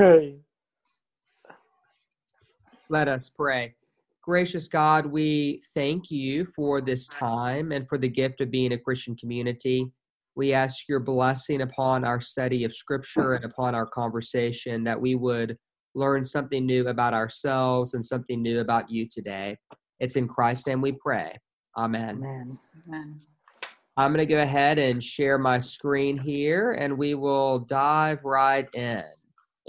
可以。Let us pray. Gracious God, we thank you for this time and for the gift of being a Christian community. We ask your blessing upon our study of Scripture and upon our conversation that we would learn something new about ourselves and something new about you today. It's in Christ's name we pray. Amen. Amen. Amen. I'm going to go ahead and share my screen here and we will dive right in.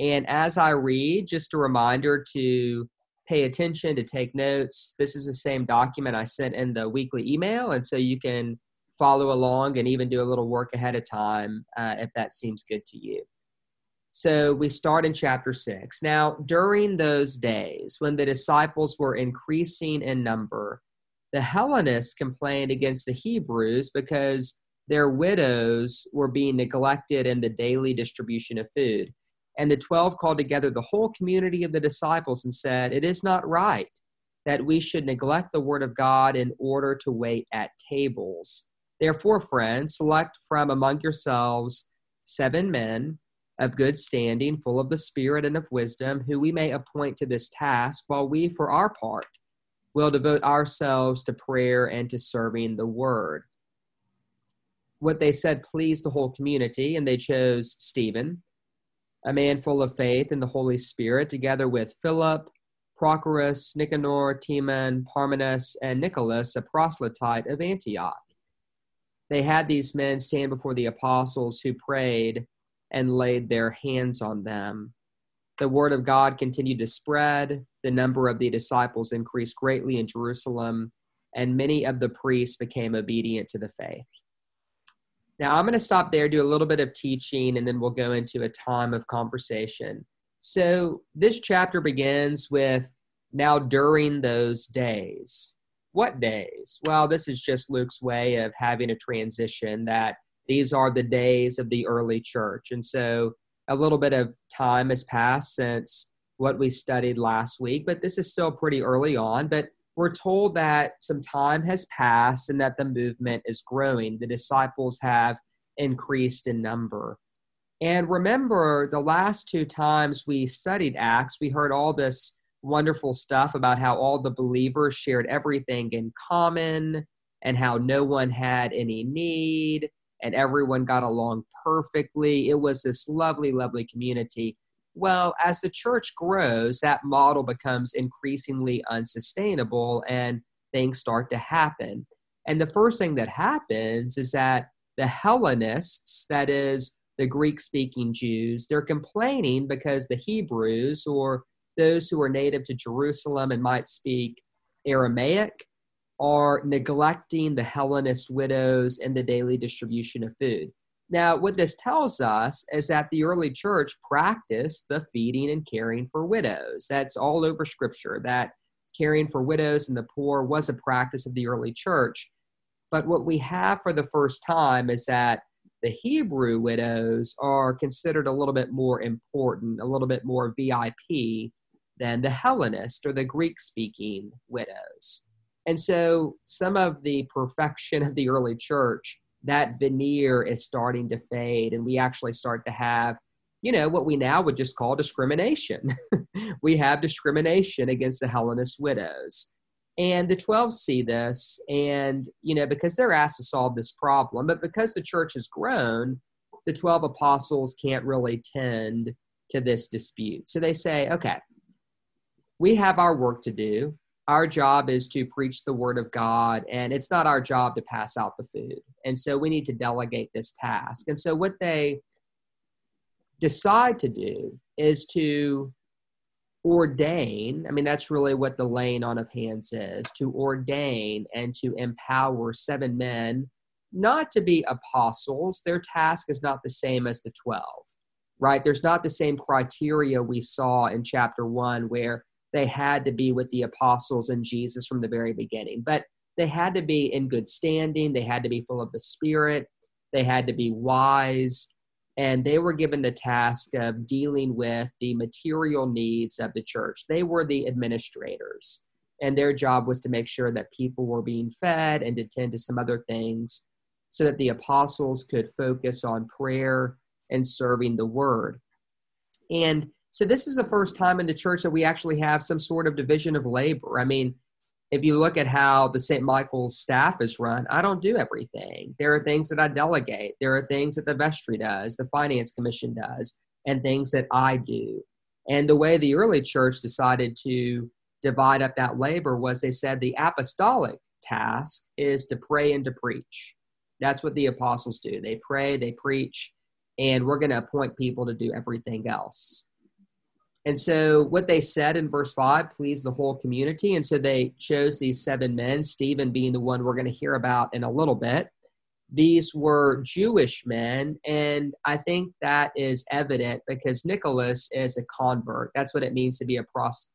And as I read, just a reminder to pay attention, to take notes. This is the same document I sent in the weekly email, and so you can follow along and even do a little work ahead of time uh, if that seems good to you. So we start in chapter 6. Now, during those days when the disciples were increasing in number, the Hellenists complained against the Hebrews because their widows were being neglected in the daily distribution of food. And the twelve called together the whole community of the disciples and said, It is not right that we should neglect the word of God in order to wait at tables. Therefore, friends, select from among yourselves seven men of good standing, full of the Spirit and of wisdom, who we may appoint to this task, while we, for our part, will devote ourselves to prayer and to serving the word. What they said pleased the whole community, and they chose Stephen, a man full of faith in the Holy Spirit, together with Philip, Prochorus, Nicanor, Timon, Parmenas, and Nicholas, a proselyte of Antioch. They had these men stand before the apostles who prayed and laid their hands on them. The word of God continued to spread. The number of the disciples increased greatly in Jerusalem, and many of the priests became obedient to the faith. Now, I'm going to stop there, do a little bit of teaching, and then we'll go into a time of conversation. So, this chapter begins with now during those days. What days? Well, this is just Luke's way of having a transition that these are the days of the early church. And so, a little bit of time has passed since what we studied last week, but this is still pretty early on. But we're told that some time has passed and that the movement is growing. The disciples have increased in number. And remember, the last two times we studied Acts, we heard all this wonderful stuff about how all the believers shared everything in common and how no one had any need and everyone got along perfectly. It was this lovely, lovely community. Well, as the church grows, that model becomes increasingly unsustainable and things start to happen. And the first thing that happens is that the Hellenists, that is, the Greek speaking Jews, they're complaining because the Hebrews, or those who are native to Jerusalem and might speak Aramaic, are neglecting the Hellenist widows in the daily distribution of food. Now, what this tells us is that the early church practiced the feeding and caring for widows. That's all over scripture, that caring for widows and the poor was a practice of the early church. But what we have for the first time is that the Hebrew widows are considered a little bit more important, a little bit more VIP than the Hellenist or the Greek speaking widows. And so some of the perfection of the early church that veneer is starting to fade and we actually start to have you know what we now would just call discrimination. We have discrimination against the hellenist widows. And the 12 see this and you know because they're asked to solve this problem but because the church has grown the 12 apostles can't really tend to this dispute. So they say okay we have our work to do our job is to preach the word of God, and it's not our job to pass out the food. And so we need to delegate this task. And so what they decide to do is to ordain i mean that's really what the laying on of hands is to ordain and to empower seven men not to be apostles their task is not the same as the 12 right there's not the same criteria we saw in chapter 1 where they had to be with the apostles and Jesus from the very beginning. But they had to be in good standing, they had to be full of the Spirit, they had to be wise, and they were given the task of dealing with the material needs of the church. They were the administrators, and their job was to make sure that people were being fed and to tend to some other things so that the apostles could focus on prayer and serving the word. And So this is the first time in the church that we actually have some sort of division of labor. I mean, if you look at how the St. Michael's staff is run, I don't do everything. There are things that I delegate. There are things that the vestry does, the finance commission does, and things that I do. And the way the early church decided to divide up that labor was they said the apostolic task is to pray and to preach. That's what the apostles do. They pray, they preach, and we're going to appoint people to do everything else. And so, what they said in verse 5 pleased the whole community. And so, they chose these seven men, Stephen being the one we're going to hear about in a little bit. These were Jewish men, and I think that is evident because Nicholas is a convert. That's what it means to be a pros-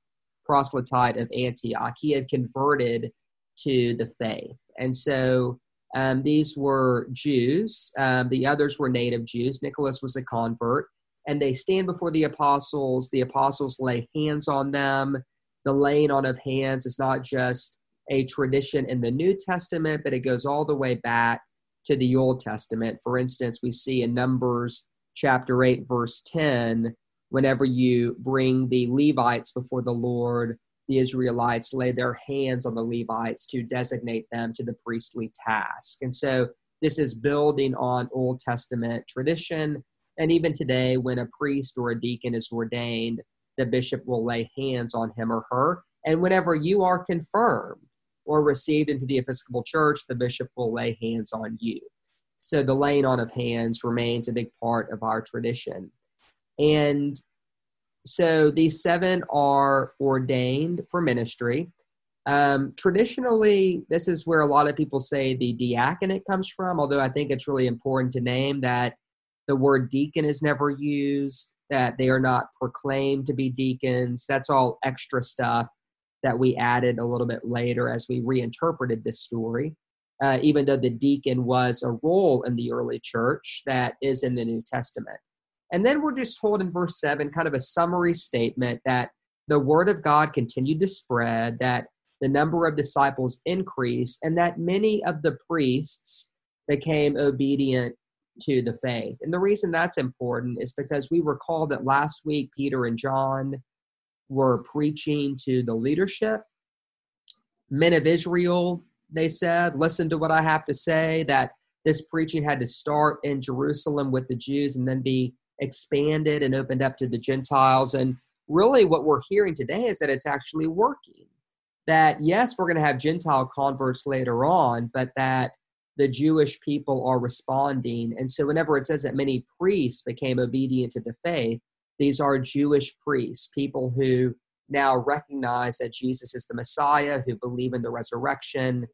proselyte of Antioch. He had converted to the faith. And so, um, these were Jews. Um, the others were native Jews. Nicholas was a convert and they stand before the apostles. The apostles lay hands on them. The laying on of hands is not just a tradition in the New Testament, but it goes all the way back to the Old Testament. For instance, we see in Numbers chapter 8, verse 10, whenever you bring the Levites before the Lord, the Israelites lay their hands on the Levites to designate them to the priestly task. And so this is building on Old Testament tradition and even today, when a priest or a deacon is ordained, the bishop will lay hands on him or her. And whenever you are confirmed or received into the Episcopal Church, the bishop will lay hands on you. So the laying on of hands remains a big part of our tradition. And so these seven are ordained for ministry. Um, traditionally, this is where a lot of people say the diaconate comes from, although I think it's really important to name that the word deacon is never used, that they are not proclaimed to be deacons. That's all extra stuff that we added a little bit later as we reinterpreted this story. Uh, even though the deacon was a role in the early church that is in the New Testament. And then we're just told in verse 7 kind of a summary statement that the word of God continued to spread, that the number of disciples increased, and that many of the priests became obedient to the faith. And the reason that's important is because we recall that last week Peter and John were preaching to the leadership. Men of Israel, they said, listen to what I have to say, that this preaching had to start in Jerusalem with the Jews and then be expanded and opened up to the Gentiles. And really, what we're hearing today is that it's actually working. That, yes, we're going to have Gentile converts later on, but that the Jewish people are responding. And so, whenever it says that many priests became obedient to the faith, these are Jewish priests, people who now recognize that Jesus is the Messiah, who believe in the resurrection.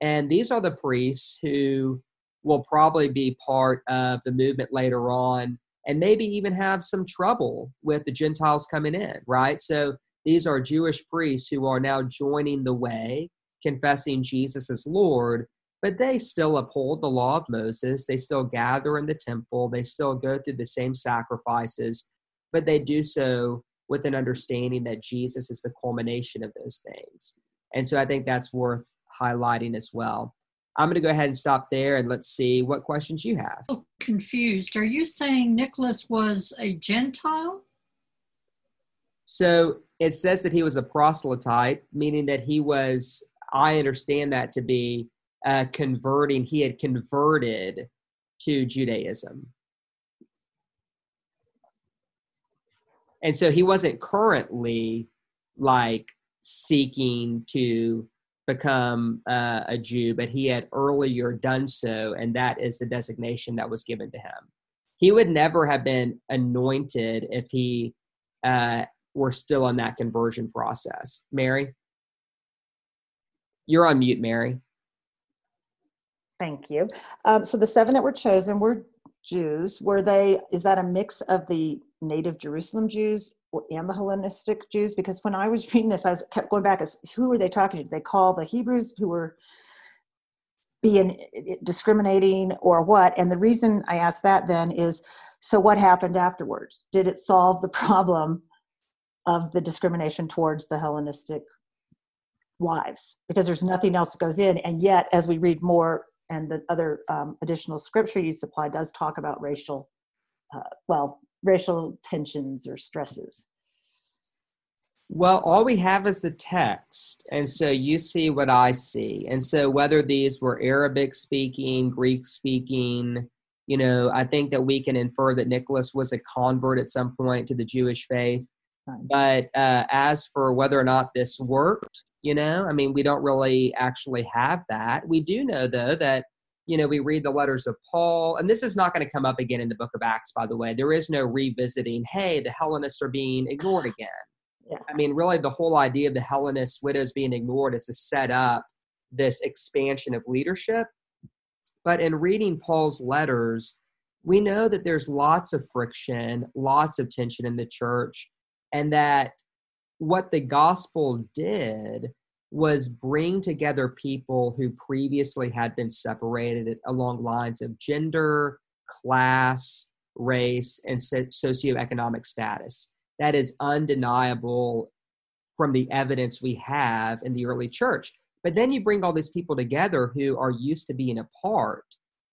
And these are the priests who will probably be part of the movement later on and maybe even have some trouble with the Gentiles coming in, right? So these are Jewish priests who are now joining the way, confessing Jesus as Lord, but they still uphold the law of Moses. They still gather in the temple. They still go through the same sacrifices, but they do so with an understanding that Jesus is the culmination of those things. And so I think that's worth highlighting as well. I'm going to go ahead and stop there and let's see what questions you have. Confused. Are you saying Nicholas was a Gentile? So it says that he was a proselyte, meaning that he was, I understand that to be uh, converting, he had converted to Judaism. And so he wasn't currently like seeking to become uh, a Jew, but he had earlier done so, and that is the designation that was given to him. He would never have been anointed if he uh, were still in that conversion process. Mary? You're on mute, Mary. Thank you. Um, so the seven that were chosen were Jews. Were they, is that a mix of the native Jerusalem Jews and the Hellenistic Jews? Because when I was reading this, I was kept going back as who are they talking to? Did they call the Hebrews who were being discriminating or what? And the reason I asked that then is so what happened afterwards? Did it solve the problem of the discrimination towards the Hellenistic wives? Because there's nothing else that goes in. And yet, as we read more and the other um, additional scripture you supply does talk about racial, uh, well, racial tensions or stresses? Well, all we have is the text. And so you see what I see. And so whether these were Arabic speaking, Greek speaking, you know, I think that we can infer that Nicholas was a convert at some point to the Jewish faith. But uh, as for whether or not this worked, you know, I mean, we don't really actually have that. We do know, though, that, you know, we read the letters of Paul, and this is not going to come up again in the book of Acts, by the way. There is no revisiting, hey, the Hellenists are being ignored again. Yeah. I mean, really, the whole idea of the Hellenist widows being ignored is to set up this expansion of leadership. But in reading Paul's letters, we know that there's lots of friction, lots of tension in the church, and that what the gospel did was bring together people who previously had been separated along lines of gender, class, race, and socioeconomic status. That is undeniable from the evidence we have in the early church. But then you bring all these people together who are used to being apart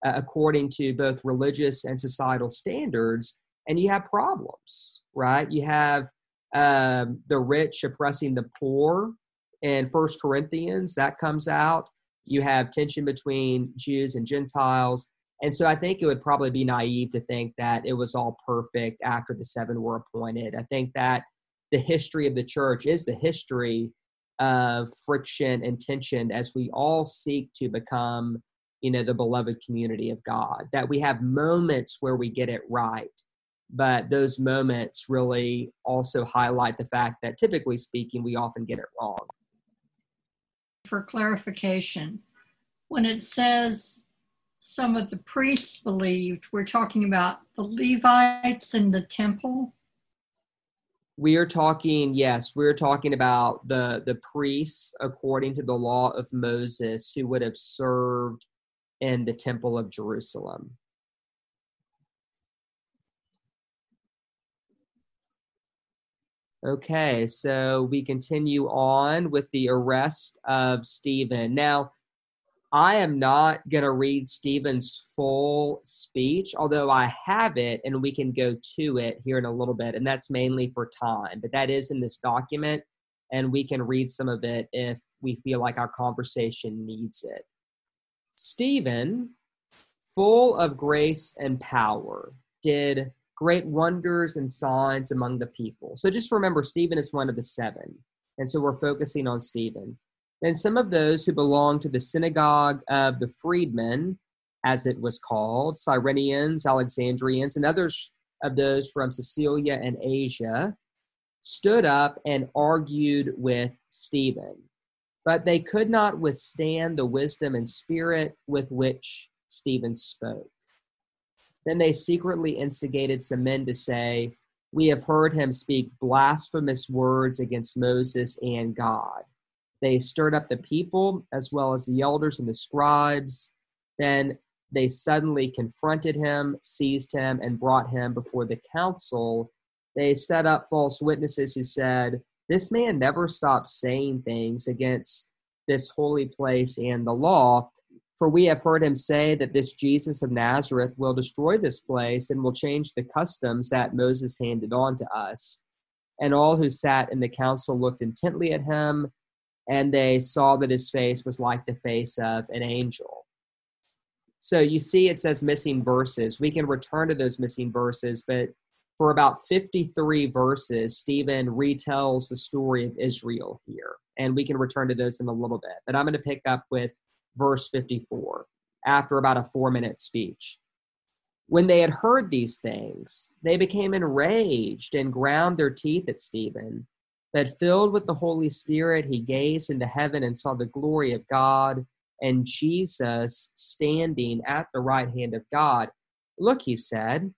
uh, according to both religious and societal standards, and you have problems, right? You have um, the rich oppressing the poor in First Corinthians, that comes out. You have tension between Jews and Gentiles. And so I think it would probably be naive to think that it was all perfect after the seven were appointed. I think that the history of the church is the history of friction and tension as we all seek to become, you know, the beloved community of God. That we have moments where we get it right, but those moments really also highlight the fact that typically speaking, we often get it wrong. For clarification, when it says some of the priests believed, we're talking about the Levites in the temple we are talking yes we're talking about the the priests according to the law of moses who would have served in the temple of jerusalem okay so we continue on with the arrest of stephen now I am not going to read Stephen's full speech, although I have it and we can go to it here in a little bit. And that's mainly for time, but that is in this document and we can read some of it if we feel like our conversation needs it. Stephen, full of grace and power, did great wonders and signs among the people. So just remember, Stephen is one of the seven. And so we're focusing on Stephen. Then some of those who belonged to the synagogue of the freedmen, as it was called, Cyrenians, Alexandrians, and others of those from Cilicia and Asia, stood up and argued with Stephen. But they could not withstand the wisdom and spirit with which Stephen spoke. Then they secretly instigated some men to say, We have heard him speak blasphemous words against Moses and God. They stirred up the people as well as the elders and the scribes. Then they suddenly confronted him, seized him, and brought him before the council. They set up false witnesses who said, This man never stops saying things against this holy place and the law. For we have heard him say that this Jesus of Nazareth will destroy this place and will change the customs that Moses handed on to us. And all who sat in the council looked intently at him and they saw that his face was like the face of an angel. So you see, it says missing verses. We can return to those missing verses, but for about 53 verses, Stephen retells the story of Israel here. And we can return to those in a little bit. But I'm going to pick up with verse 54 after about a four minute speech. When they had heard these things, they became enraged and ground their teeth at Stephen. But filled with the Holy Spirit, he gazed into heaven and saw the glory of God and Jesus standing at the right hand of God. Look, he said,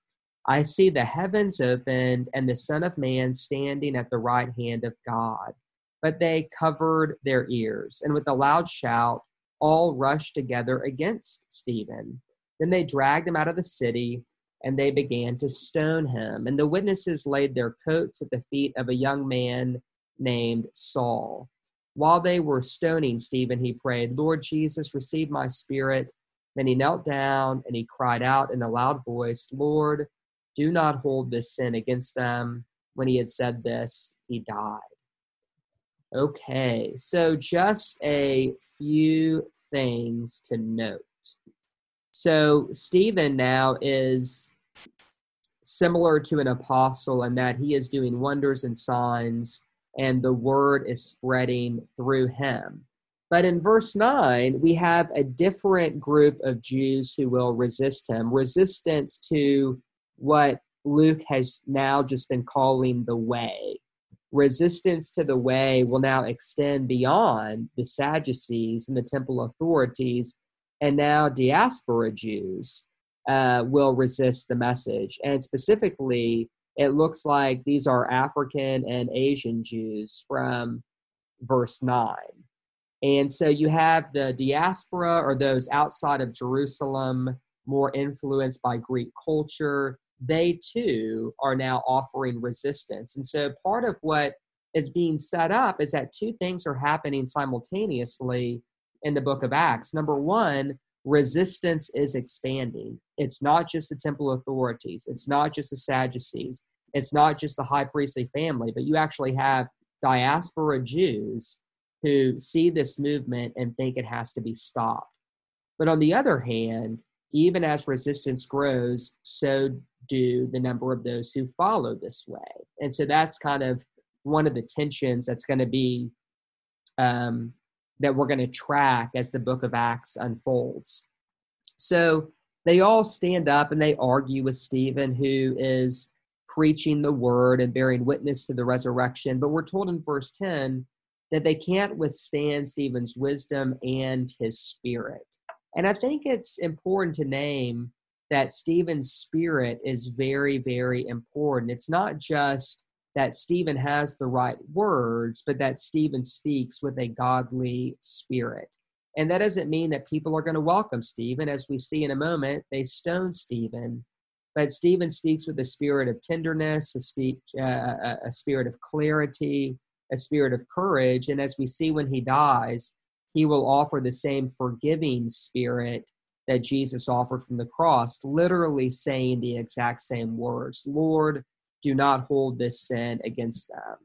I see the heavens opened and the Son of Man standing at the right hand of God. But they covered their ears, and with a loud shout, all rushed together against Stephen. Then they dragged him out of the city, and they began to stone him. And the witnesses laid their coats at the feet of a young man named Saul. While they were stoning Stephen, he prayed, Lord Jesus, receive my spirit. Then he knelt down and he cried out in a loud voice, Lord, do not hold this sin against them. When he had said this, he died. Okay, so just a few things to note. So, Stephen now is similar to an apostle in that he is doing wonders and signs, and the word is spreading through him. But in verse 9, we have a different group of Jews who will resist him, resistance to what Luke has now just been calling the way. Resistance to the way will now extend beyond the Sadducees and the temple authorities, and now diaspora Jews uh, will resist the message. And specifically, it looks like these are African and Asian Jews from verse 9. And so you have the diaspora or those outside of Jerusalem, more influenced by Greek culture. They too are now offering resistance. And so part of what is being set up is that two things are happening simultaneously in the book of Acts. Number one, resistance is expanding. It's not just the temple authorities, it's not just the Sadducees, it's not just the high priestly family, but you actually have diaspora Jews who see this movement and think it has to be stopped. But on the other hand, even as resistance grows, so do the number of those who follow this way. And so that's kind of one of the tensions that's going to be um, that we're going to track as the book of Acts unfolds. So they all stand up and they argue with Stephen, who is preaching the word and bearing witness to the resurrection. But we're told in verse 10 that they can't withstand Stephen's wisdom and his spirit. And I think it's important to name that Stephen's spirit is very, very important. It's not just that Stephen has the right words, but that Stephen speaks with a godly spirit. And that doesn't mean that people are going to welcome Stephen. As we see in a moment, they stone Stephen. But Stephen speaks with a spirit of tenderness, a, speak, uh, a spirit of clarity, a spirit of courage. And as we see when he dies, he will offer the same forgiving spirit that Jesus offered from the cross, literally saying the exact same words Lord, do not hold this sin against them.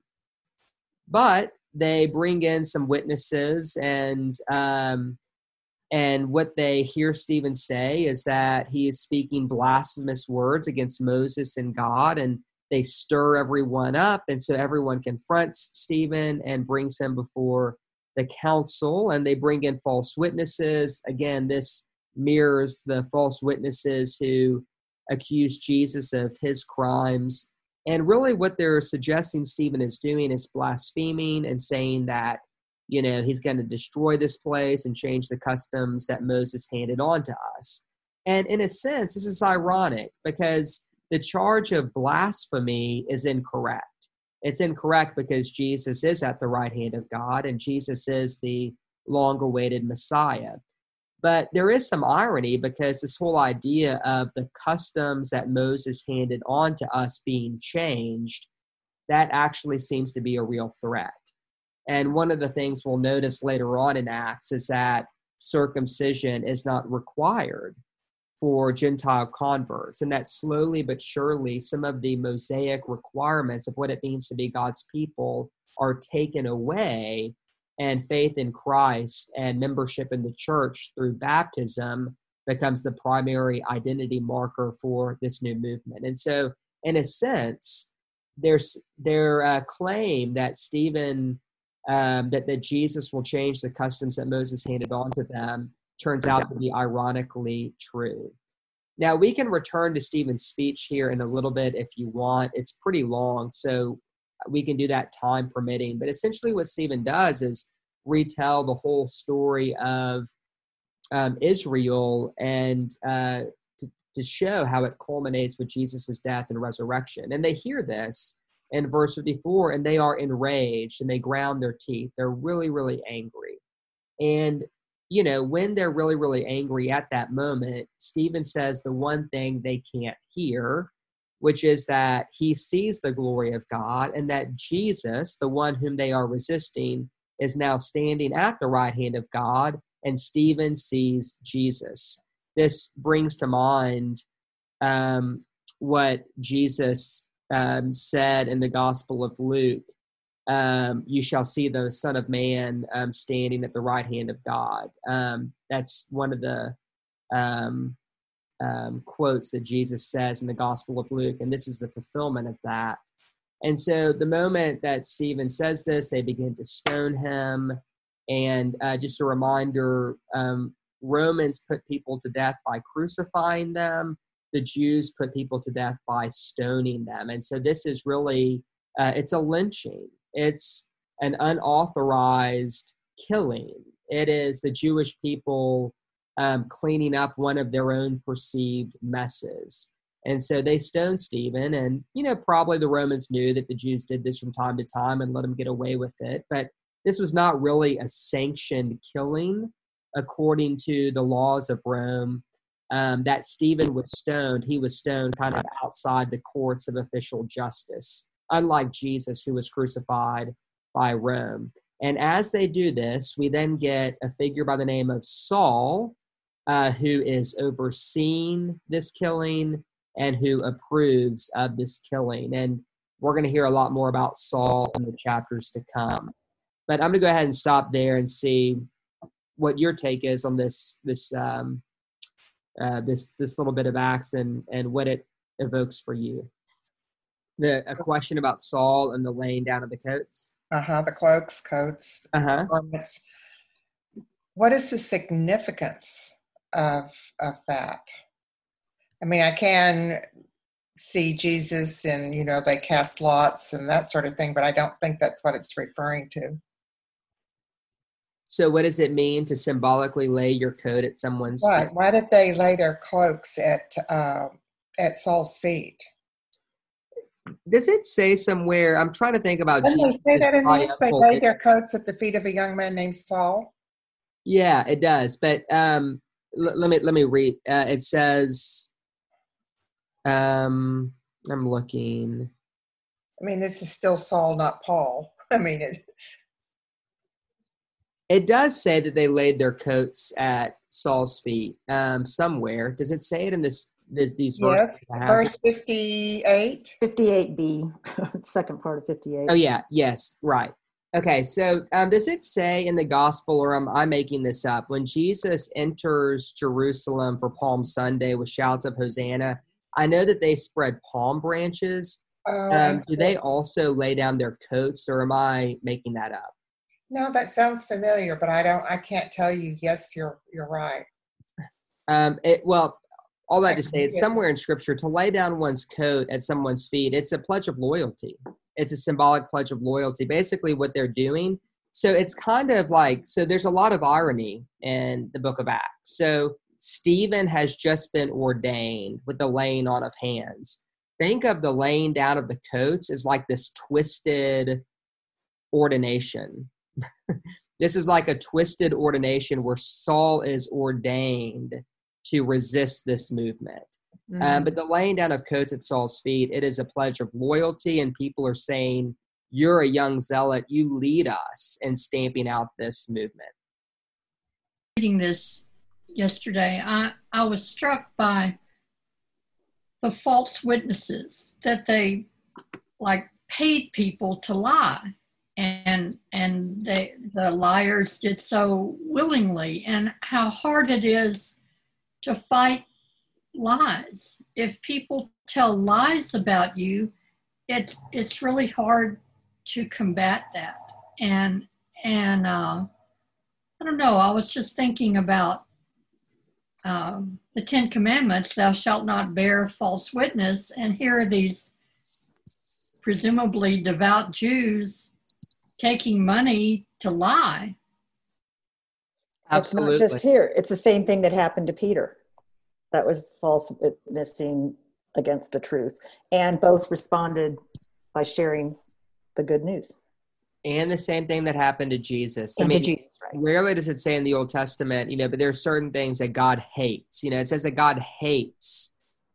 But they bring in some witnesses, and um, and what they hear Stephen say is that he is speaking blasphemous words against Moses and God, and they stir everyone up, and so everyone confronts Stephen and brings him before the council, and they bring in false witnesses. Again, this mirrors the false witnesses who accuse Jesus of his crimes. And really, what they're suggesting Stephen is doing is blaspheming and saying that, you know, he's going to destroy this place and change the customs that Moses handed on to us. And in a sense, this is ironic because the charge of blasphemy is incorrect. It's incorrect because Jesus is at the right hand of God and Jesus is the long awaited Messiah. But there is some irony because this whole idea of the customs that Moses handed on to us being changed, that actually seems to be a real threat. And one of the things we'll notice later on in Acts is that circumcision is not required for Gentile converts, and that slowly but surely some of the Mosaic requirements of what it means to be God's people are taken away, and faith in Christ and membership in the church through baptism becomes the primary identity marker for this new movement. And so, in a sense, there's their uh, claim that Stephen um, that that Jesus will change the customs that Moses handed on to them turns out to be ironically true. Now, we can return to Stephen's speech here in a little bit if you want. It's pretty long, so we can do that time permitting. But essentially, what Stephen does is retell the whole story of um, Israel and uh, to, to show how it culminates with Jesus' death and resurrection. And they hear this in verse 54 and they are enraged and they ground their teeth. They're really, really angry. And you know, when they're really, really angry at that moment, Stephen says the one thing they can't hear, which is that he sees the glory of God and that Jesus, the one whom they are resisting, is now standing at the right hand of God, and Stephen sees Jesus. This brings to mind um, what Jesus um, said in the Gospel of Luke. Um, you shall see the Son of Man um, standing at the right hand of God. Um, that's one of the um, um, quotes that Jesus says in the Gospel of Luke, and this is the fulfillment of that. And so, the moment that Stephen says this, they begin to stone him. And uh, just a reminder um, Romans put people to death by crucifying them, the Jews put people to death by stoning them. And so, this is really uh, it's a lynching, it's an unauthorized killing. It is the Jewish people um, cleaning up one of their own perceived messes. And so they stoned Stephen, and you know probably the Romans knew that the Jews did this from time to time and let them get away with it. But this was not really a sanctioned killing according to the laws of Rome. Um, that Stephen was stoned, he was stoned kind of outside the courts of official justice, unlike Jesus, who was crucified by Rome. And as they do this, we then get a figure by the name of Saul, uh, who is overseeing this killing and who approves of this killing. And we're going to hear a lot more about Saul in the chapters to come. But I'm going to go ahead and stop there and see what your take is on this this um, uh, this this little bit of Acts and and what it evokes for you. The a question about Saul and the laying down of the coats. Uh huh. The cloaks, coats, uh huh. garments. What is the significance of of that? I mean, I can see Jesus and you know they cast lots and that sort of thing, but I don't think that's what it's referring to. So, what does it mean to symbolically lay your coat at someone's right? Feet? Why did they lay their cloaks at uh, at Saul's feet? Does it say somewhere? I'm trying to think about. Didn't Jesus they say that in Acts? They laid their coats at the feet of a young man named Saul. Yeah, it does. But um, l- let me let me read. Uh, it says, um, I'm looking. I mean, this is still Saul, not Paul. I mean, it. It does say that they laid their coats at Saul's feet um, somewhere. Does it say it in this, this these verses? Yes, verse fifty-eight. Fifty-eight B, second part of fifty-eight. Oh yeah, yes, right. Okay, so um, does it say in the gospel, or am I making this up? When Jesus enters Jerusalem for Palm Sunday with shouts of Hosanna, I know that they spread palm branches. Uh, um, do they also lay down their coats, or am I making that up? No, that sounds familiar, but I don't. I can't tell you. Yes, you're you're right. Um, it, well, all that to say, it's somewhere in Scripture to lay down one's coat at someone's feet. It's a pledge of loyalty. It's a symbolic pledge of loyalty basically what they're doing. So it's kind of like so there's a lot of irony in the book of acts. So stephen has just been ordained with the laying on of hands. Think of the laying down of the coats as like this twisted ordination. This is like a twisted ordination where saul is ordained to resist this movement um, mm-hmm. Um, but the laying down of coats at Saul's feet, it is a pledge of loyalty, and people are saying, You're a young zealot, you lead us in stamping out this movement. Reading this yesterday, I, I was struck by the false witnesses that they like paid people to lie and and they the liars did so willingly and how hard it is to fight lies. If people tell lies about you, it's it's really hard to combat that. And and uh, I don't know. I was just thinking about um, the Ten Commandments: "Thou shalt not bear false witness." And here are these presumably devout Jews taking money to lie. Absolutely. It's not just here. It's the same thing that happened to Peter that was false witnessing against a truth. And both responded by sharing the good news. And the same thing that happened to Jesus. And I mean, Jesus, right. rarely does it say in the Old Testament, you know, but there are certain things that God hates. You know, it says that God hates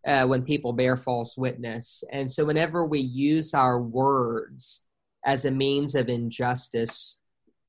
uh, when people bear false witness. And so whenever we use our words as a means of injustice,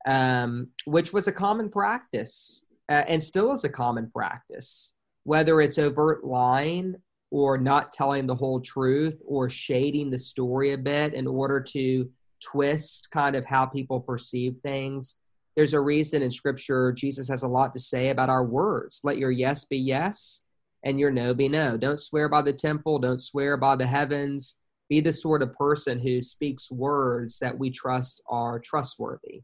um, which was a common practice uh, and still is a common practice, whether it's overt lying or not telling the whole truth or shading the story a bit in order to twist kind of how people perceive things. There's a reason in scripture Jesus has a lot to say about our words. Let your yes be yes and your no be no. Don't swear by the temple, don't swear by the heavens. Be the sort of person who speaks words that we trust are trustworthy.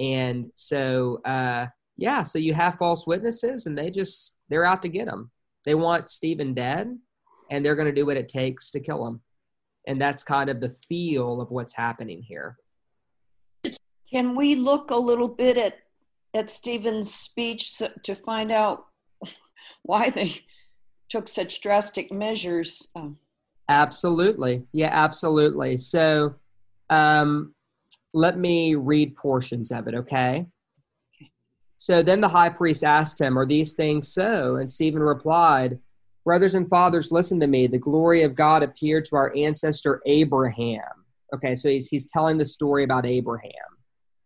And so, uh, yeah, so you have false witnesses and they just, they're out to get them. They want Stephen dead and they're going to do what it takes to kill him. And that's kind of the feel of what's happening here. Can we look a little bit at at Stephen's speech to find out why they took such drastic measures? Um, absolutely, yeah, absolutely. So, um, let me read portions of it, okay? So then the high priest asked him, Are these things so? And Stephen replied, Brothers and fathers, listen to me. The glory of God appeared to our ancestor Abraham. Okay, so he's, he's telling the story about Abraham.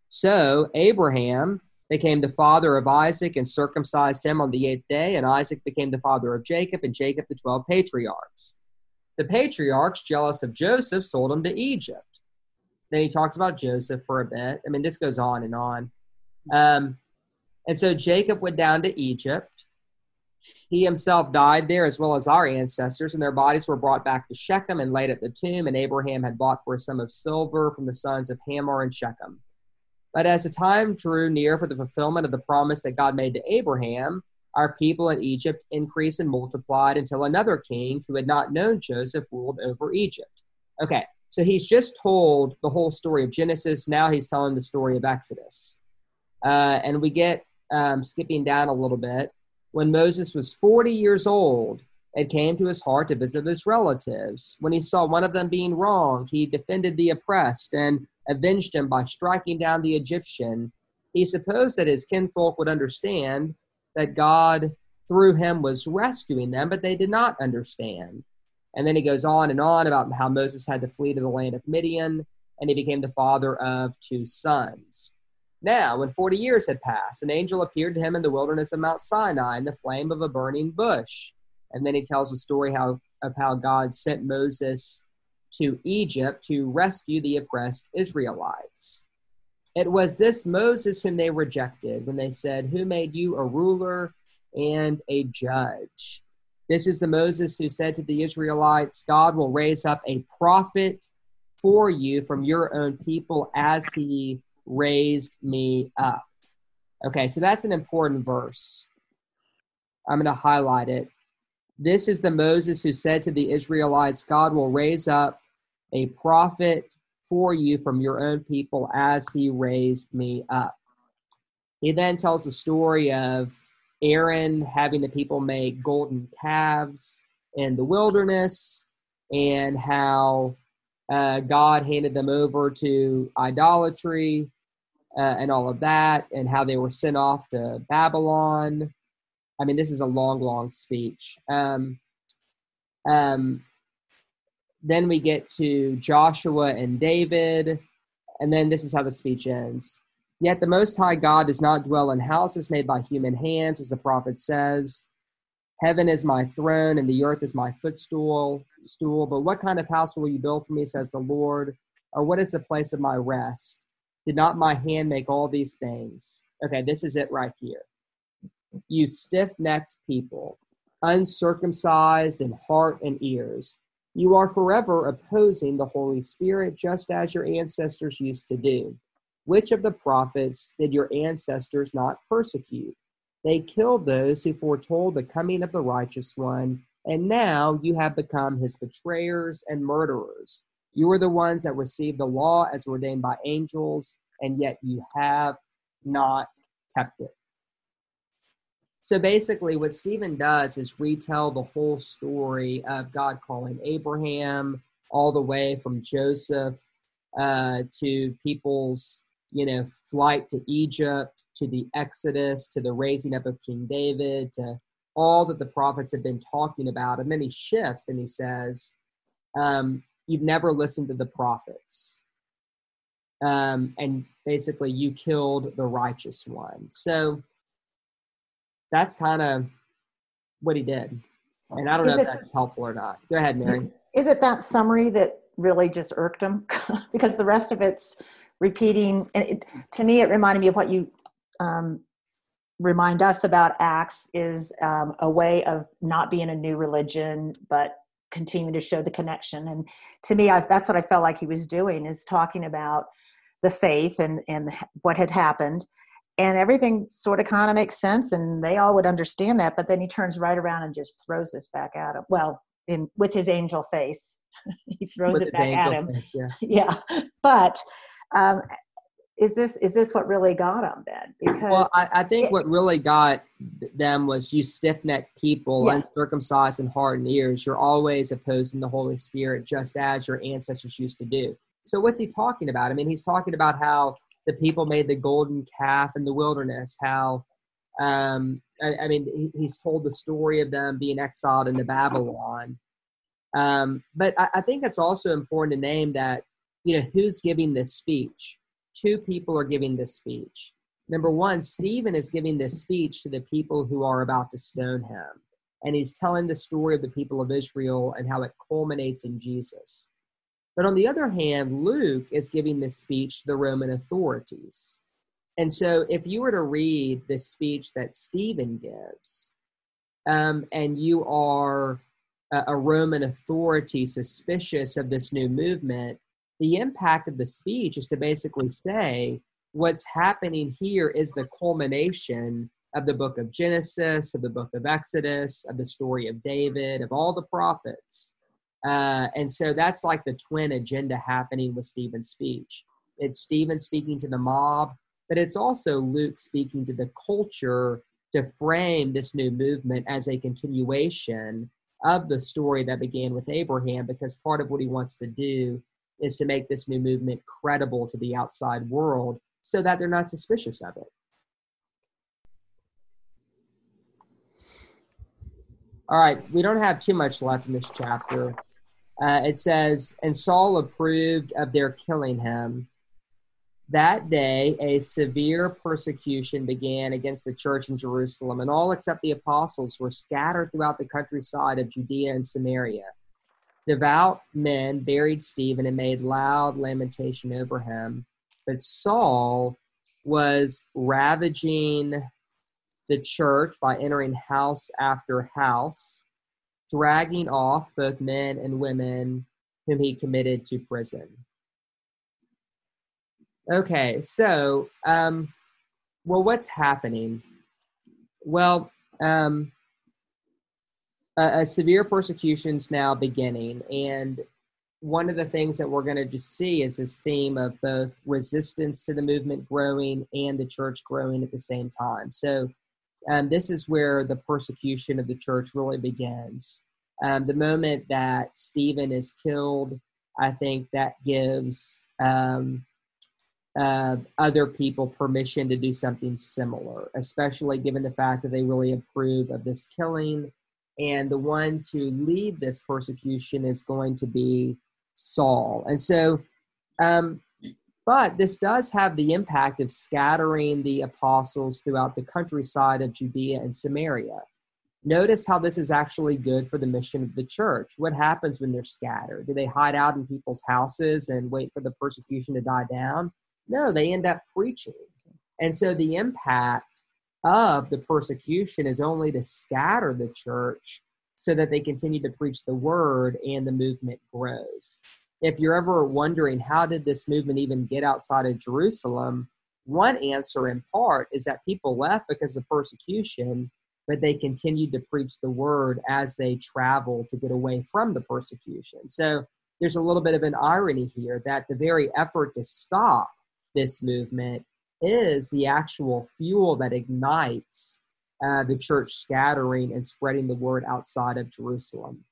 So Abraham became the father of Isaac and circumcised him on the eighth day, and Isaac became the father of Jacob, and Jacob the 12 patriarchs. The patriarchs, jealous of Joseph, sold him to Egypt. Then he talks about Joseph for a bit. I mean, this goes on and on. Um, and so Jacob went down to Egypt. He himself died there as well as our ancestors, and their bodies were brought back to Shechem and laid at the tomb, and Abraham had bought for a sum of silver from the sons of Hamor and Shechem. But as the time drew near for the fulfillment of the promise that God made to Abraham, our people in Egypt increased and multiplied until another king who had not known Joseph ruled over Egypt. Okay, so he's just told the whole story of Genesis. Now he's telling the story of Exodus. Uh, and we get um, skipping down a little bit. When Moses was 40 years old, it came to his heart to visit his relatives. When he saw one of them being wronged, he defended the oppressed and avenged him by striking down the Egyptian. He supposed that his kinfolk would understand that God through him was rescuing them, but they did not understand. And then he goes on and on about how Moses had to flee to the land of Midian, and he became the father of two sons. Now, when 40 years had passed, an angel appeared to him in the wilderness of Mount Sinai in the flame of a burning bush. And then he tells the story how, of how God sent Moses to Egypt to rescue the oppressed Israelites. It was this Moses whom they rejected when they said, Who made you a ruler and a judge? This is the Moses who said to the Israelites, God will raise up a prophet for you from your own people as he raised me up. Okay, so that's an important verse. I'm going to highlight it. This is the Moses who said to the Israelites, God will raise up a prophet for you from your own people as he raised me up. He then tells the story of Aaron having the people make golden calves in the wilderness and how uh, God handed them over to idolatry uh, and all of that, and how they were sent off to Babylon. I mean, this is a long, long speech. Um, um, then we get to Joshua and David, and then this is how the speech ends. Yet the Most High God does not dwell in houses made by human hands, as the prophet says. Heaven is my throne, and the earth is my footstool. Stool. But what kind of house will you build for me, says the Lord? Or what is the place of my rest? Did not my hand make all these things? Okay, this is it right here. You stiff necked people, uncircumcised in heart and ears, you are forever opposing the Holy Spirit, just as your ancestors used to do. Which of the prophets did your ancestors not persecute? They killed those who foretold the coming of the righteous one, and now you have become his betrayers and murderers. You are the ones that received the law as ordained by angels, and yet you have not kept it. So basically, what Stephen does is retell the whole story of God calling Abraham all the way from Joseph uh, to people's you know, flight to Egypt, to the Exodus, to the raising up of King David, to all that the prophets have been talking about. And then he shifts and he says, um, You've never listened to the prophets. Um, and basically, you killed the righteous one. So that's kind of what he did. And I don't Is know if that's helpful or not. Go ahead, Mary. Is it that summary that really just irked him? because the rest of it's repeating. And it, to me, it reminded me of what you um, remind us about Acts is um, a way of not being a new religion, but continuing to show the connection. And to me, I, that's what I felt like he was doing is talking about the faith and, and what had happened. And everything sort of kind of makes sense, and they all would understand that. But then he turns right around and just throws this back at him. Well, in with his angel face, he throws With it back at him. face, yeah. Yeah, but um, is this is this what really got them then? Because Well, I, I think it- what really got them was you stiff necked people, Yeah. uncircumcised and heart and ears. You're always opposing the Holy Spirit, just as your ancestors used to do. So, what's he talking about? I mean, he's talking about how the people made the golden calf in the wilderness, how, um, I, I mean, he, he's told the story of them being exiled into Babylon. Um, but I, I think it's also important to name that, you know, who's giving this speech? Two people are giving this speech. Number one, Stephen is giving this speech to the people who are about to stone him. And he's telling the story of the people of Israel and how it culminates in Jesus. But on the other hand, Luke is giving this speech to the Roman authorities. And so if you were to read the speech that Stephen gives, um, and you are a, a Roman authority suspicious of this new movement, the impact of the speech is to basically say what's happening here is the culmination of the book of Genesis, of the book of Exodus, of the story of David, of all the prophets. Uh, and so that's like the twin agenda happening with Stephen's speech. It's Stephen speaking to the mob, but it's also Luke speaking to the culture to frame this new movement as a continuation of the story that began with Abraham, because part of what he wants to do is to make this new movement credible to the outside world so that they're not suspicious of it. All right, we don't have too much left in this chapter. Uh, it says, And Saul approved of their killing him. That day, a severe persecution began against the church in Jerusalem, and all except the apostles were scattered throughout the countryside of Judea and Samaria. Devout men buried Stephen and made loud lamentation over him. But Saul was ravaging the church by entering house after house, dragging off both men and women whom he committed to prison. Okay, so, um, well, what's happening? Well, um, a, a severe persecution's now beginning, and one of the things that we're going to just see is this theme of both resistance to the movement growing and the church growing at the same time. So, um, this is where the persecution of the church really begins. Um, the moment that Stephen is killed, I think that gives um, uh, other people permission to do something similar, especially given the fact that they really approve of this killing. And the one to lead this persecution is going to be Saul. And so, um, but this does have the impact of scattering the apostles throughout the countryside of Judea and Samaria. Notice how this is actually good for the mission of the church. What happens when they're scattered? Do they hide out in people's houses and wait for the persecution to die down? No, they end up preaching. And so the impact of the persecution is only to scatter the church so that they continue to preach the word and the movement grows. If you're ever wondering how did this movement even get outside of Jerusalem, one answer in part is that people left because of persecution, but they continued to preach the word as they traveled to get away from the persecution. So there's a little bit of an irony here that the very effort to stop this movement is the actual fuel that ignites uh, the church scattering and spreading the word outside of Jerusalem.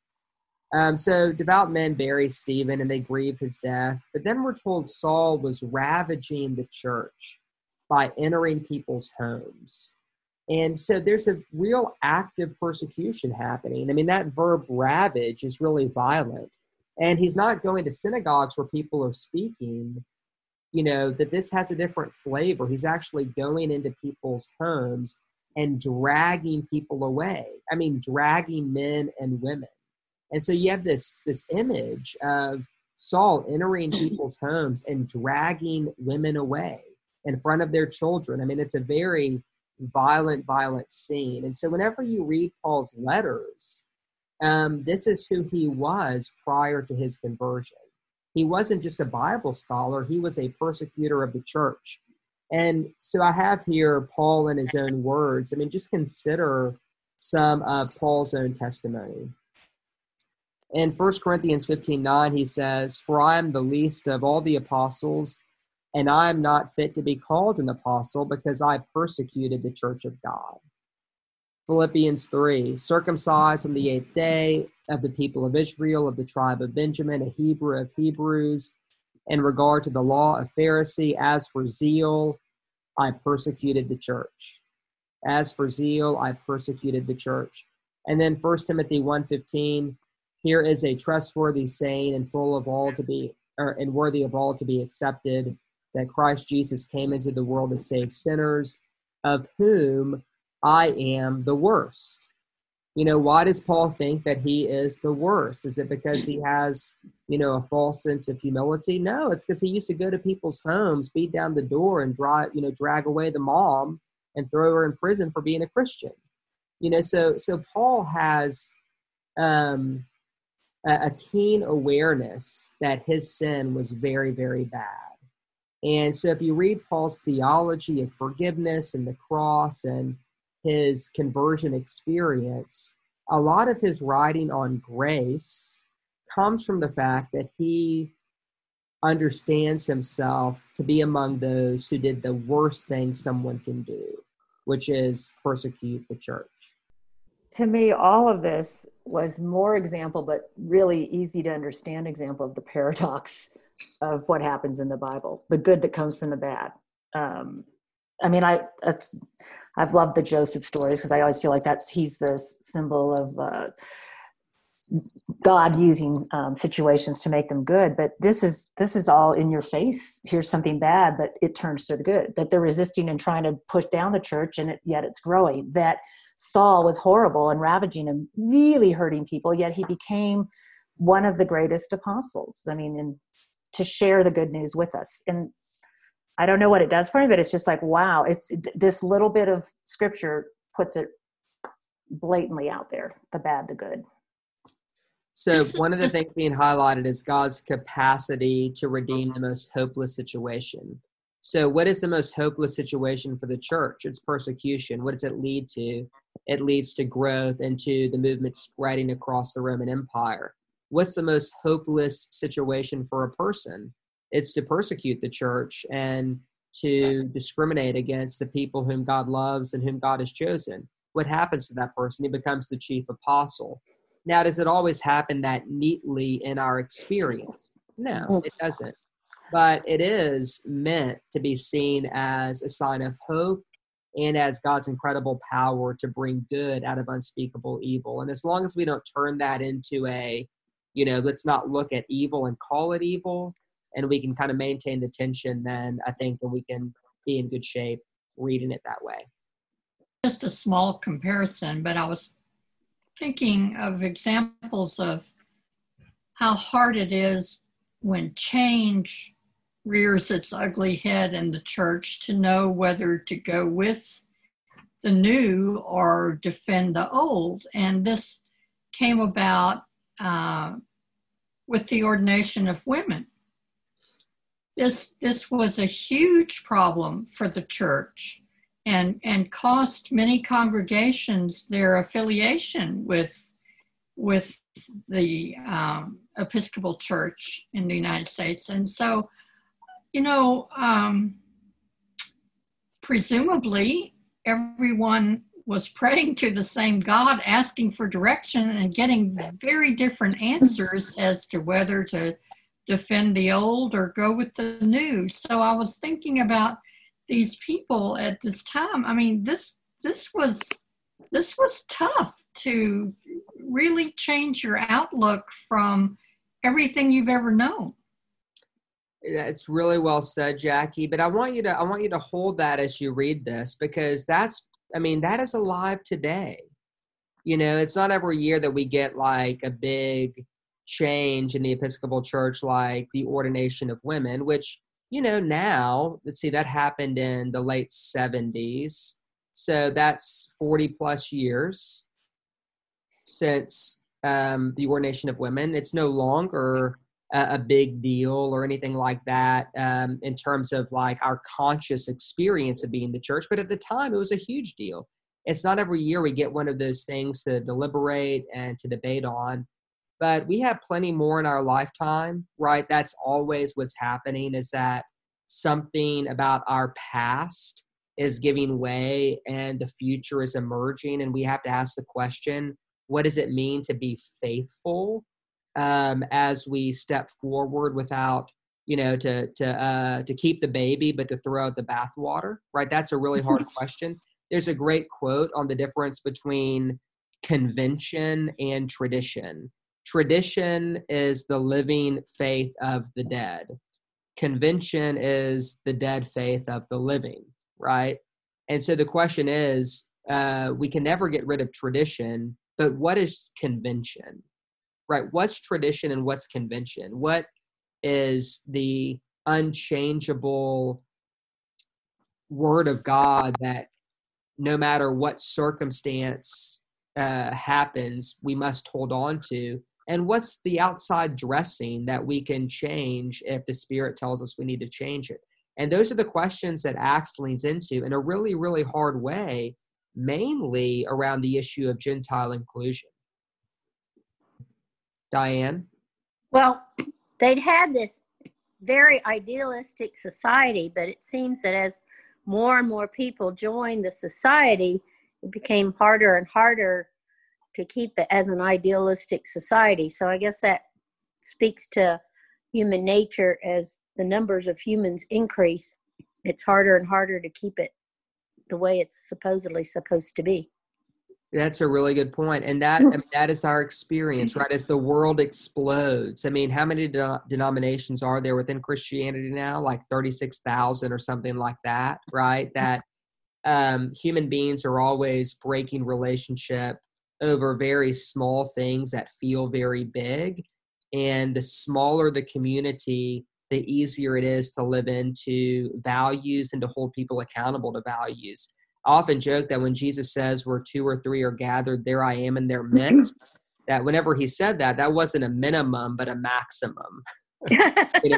Um, so devout men bury Stephen and they grieve his death. But then we're told Saul was ravaging the church by entering people's homes. And so there's a real active persecution happening. I mean, that verb ravage is really violent. And he's not going to synagogues where people are speaking, you know, that this has a different flavor. He's actually going into people's homes and dragging people away. I mean, dragging men and women. And so you have this this image of Saul entering people's homes and dragging women away in front of their children. I mean, it's a very violent, violent scene. And so whenever you read Paul's letters, um, this is who he was prior to his conversion. He wasn't just a Bible scholar, he was a persecutor of the church. And so I have here Paul in his own words. I mean, just consider some of Paul's own testimony. In 1 Corinthians 15 9, he says, For I am the least of all the apostles, and I am not fit to be called an apostle because I persecuted the church of God. Philippians 3 Circumcised on the eighth day of the people of Israel, of the tribe of Benjamin, a Hebrew of Hebrews, in regard to the law of Pharisee, as for zeal, I persecuted the church. As for zeal, I persecuted the church. And then 1 Timothy 1:15 here is a trustworthy saying and full of all to be, or, and worthy of all to be accepted, that Christ Jesus came into the world to save sinners, of whom I am the worst. You know, why does Paul think that he is the worst? Is it because he has, you know, a false sense of humility? No, it's because he used to go to people's homes, beat down the door, and drive, you know, drag away the mom and throw her in prison for being a Christian. You know, so so Paul has um, a, keen awareness that his sin was very, very bad. And so if you read Paul's theology of forgiveness and the cross and his conversion experience, a lot of his writing on grace comes from the fact that he understands himself to be among those who did the worst thing someone can do, which is persecute the church to me, all of this was more example, but really easy to understand example of the paradox of what happens in the Bible, the good that comes from the bad. Um, I mean, I I've loved the Joseph stories because I always feel like that's he's the symbol of uh, God using um, situations to make them good. But this is this is all in your face. Here's something bad, but it turns to the good. That they're resisting and trying to push down the church, and it, yet it's growing. That Saul was horrible and ravaging and really hurting people, yet he became one of the greatest apostles. I mean, and to share the good news with us. And I don't know what it does for me, but it's just like, wow, it's this little bit of scripture puts it blatantly out there the bad, the good. So, one of the things being highlighted is God's capacity to redeem the most hopeless situation. So, what is the most hopeless situation for the church? It's persecution. What does it lead to? It leads to growth and to the movement spreading across the Roman Empire. What's the most hopeless situation for a person? It's to persecute the church and to discriminate against the people whom God loves and whom God has chosen. What happens to that person? He becomes the chief apostle. Now, does it always happen that neatly in our experience? No, it doesn't but it is meant to be seen as a sign of hope and as God's incredible power to bring good out of unspeakable evil. And as long as we don't turn that into a, you know, let's not look at evil and call it evil, and we can kind of maintain the tension, then I think that we can be in good shape reading it that way. Just a small comparison, but I was thinking of examples of how hard it is when change rears its ugly head in the church to know whether to go with the new or defend the old. And this came about uh, with the ordination of women. This, this was a huge problem for the church and, and cost many congregations their affiliation with, with the um, Episcopal Church in the United States. And so you know, um, presumably everyone was praying to the same God, asking for direction and getting very different answers as to whether to defend the old or go with the new. So I was thinking about these people at this time. I mean, this this was this was tough to really change your outlook from everything you've ever known. It's really well said, Jackie. But I want you to I want you to hold that as you read this because that's I mean, that is alive today. You know, it's not every year that we get like a big change in the Episcopal Church, like the ordination of women, which, you know, now, let's see, that happened in the late 70s. So that's 40 plus years since um, the ordination of women. It's no longer a, a big deal or anything like that um, in terms of like our conscious experience of being the church. But at the time, it was a huge deal. It's not every year we get one of those things to deliberate and to debate on. But we have plenty more in our lifetime, right? That's always what's happening is that something about our past is giving way and the future is emerging. And we have to ask the question what does it mean to be faithful um, as we step forward without you know to to uh, to keep the baby but to throw out the bathwater right that's a really hard question there's a great quote on the difference between convention and tradition tradition is the living faith of the dead. Convention is the dead faith of the living right? And so the question is uh, we can never get rid of tradition but what is convention? Right what's tradition and what's convention? What is the unchangeable word of god that no matter what circumstance uh, happens we must hold on to and what's the outside dressing that we can change if the spirit tells us we need to change it and those are the questions that acts leans into in a really really hard way mainly around the issue of Gentile inclusion. Diane? Well, they'd had this very idealistic society, but it seems that as more and more people joined the society, it became harder and harder to keep it as an idealistic society. So I guess that speaks to human nature as the numbers of humans increase. It's harder and harder to keep it the way it's supposedly supposed to be. That's a really good point, and that I mean, that is our experience, right? As the world explodes, I mean, how many de- denominations are there within Christianity now? Like thirty-six thousand or something like that, right? That um, human beings are always breaking relationship over very small things that feel very big, and the smaller the community, the easier it is to live into values and to hold people accountable to values. I often joke that when Jesus says where two or three are gathered, there I am in their mm-hmm. midst, that whenever he said that, that wasn't a minimum, but a maximum. you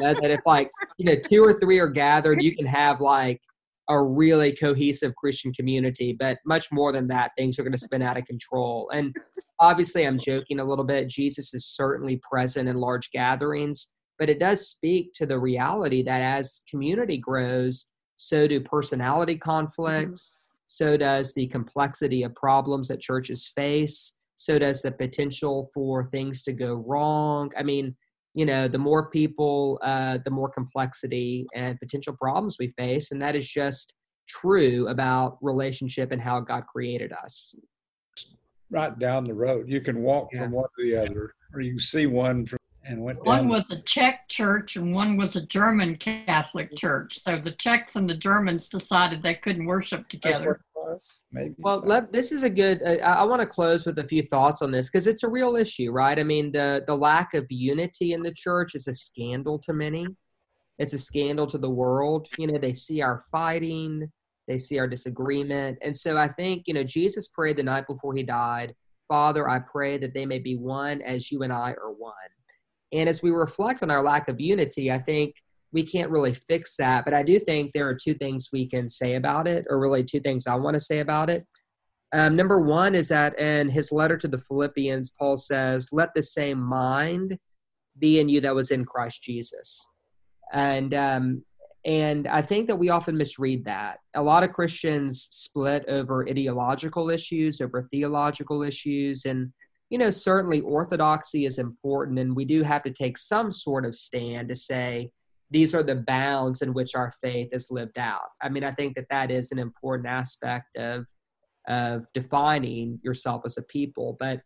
know, that if like, you know, two or three are gathered, you can have like a really cohesive Christian community, but much more than that, things are going to spin out of control. And obviously, I'm joking a little bit. Jesus is certainly present in large gatherings, but it does speak to the reality that as community grows, so do personality conflicts, mm-hmm. so does the complexity of problems that churches face, so does the potential for things to go wrong. I mean, you know, the more people, uh, the more complexity and potential problems we face. And that is just true about relationship and how God created us. Right down the road. You can walk yeah. from one to the other, or you can see one from and went one down. was a Czech church and one was a German Catholic church. So the Czechs and the Germans decided they couldn't worship together. Maybe well, so. let, this is a good. Uh, I want to close with a few thoughts on this because it's a real issue, right? I mean, the the lack of unity in the church is a scandal to many. It's a scandal to the world. You know, they see our fighting, they see our disagreement, and so I think you know Jesus prayed the night before he died. Father, I pray that they may be one as you and I are one. And as we reflect on our lack of unity, I think we can't really fix that. But I do think there are two things we can say about it, or really two things I want to say about it. Um, number one is that in his letter to the Philippians, Paul says, Let the same mind be in you that was in Christ Jesus. And um, and I think that we often misread that. A lot of Christians split over ideological issues, over theological issues, and you know, certainly orthodoxy is important, and we do have to take some sort of stand to say these are the bounds in which our faith is lived out. I mean, I think that that is an important aspect of of defining yourself as a people, but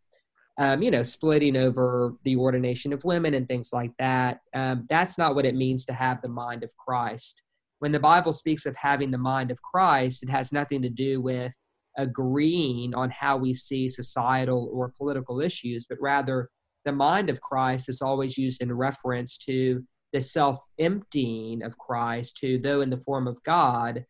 um, you know, splitting over the ordination of women and things like that. Um, that's not what it means to have the mind of Christ. When the Bible speaks of having the mind of Christ, it has nothing to do with agreeing on how we see societal or political issues, but rather the mind of Christ is always used in reference to the self emptying of Christ, who, though in the form of God,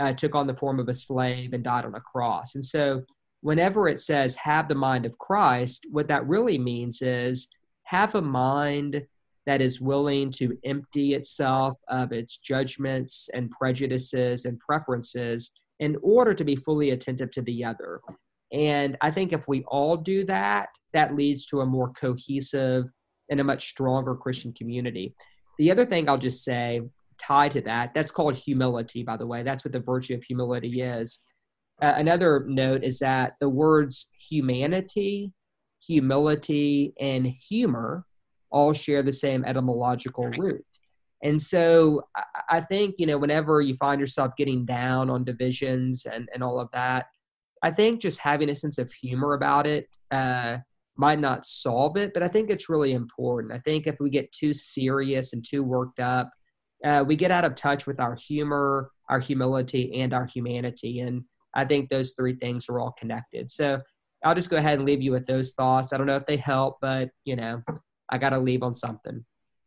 uh, took on the form of a slave and died on a cross. And so, whenever it says have the mind of Christ, what that really means is have a mind that is willing to empty itself of its judgments and prejudices and preferences in order to be fully attentive to the other. And I think if we all do that, that leads to a more cohesive and a much stronger Christian community. The other thing I'll just say, tied to that, that's called humility, by the way. That's what the virtue of humility is. Uh, another note is that the words humanity, humility, and humor all share the same etymological root. And so I think, you know, whenever you find yourself getting down on divisions and, and all of that, I think just having a sense of humor about it uh, might not solve it, but I think it's really important. I think if we get too serious and too worked up, uh, we get out of touch with our humor, our humility, and our humanity. And I think those three things are all connected. So I'll just go ahead and leave you with those thoughts. I don't know if they help, but you know, I got to leave on something.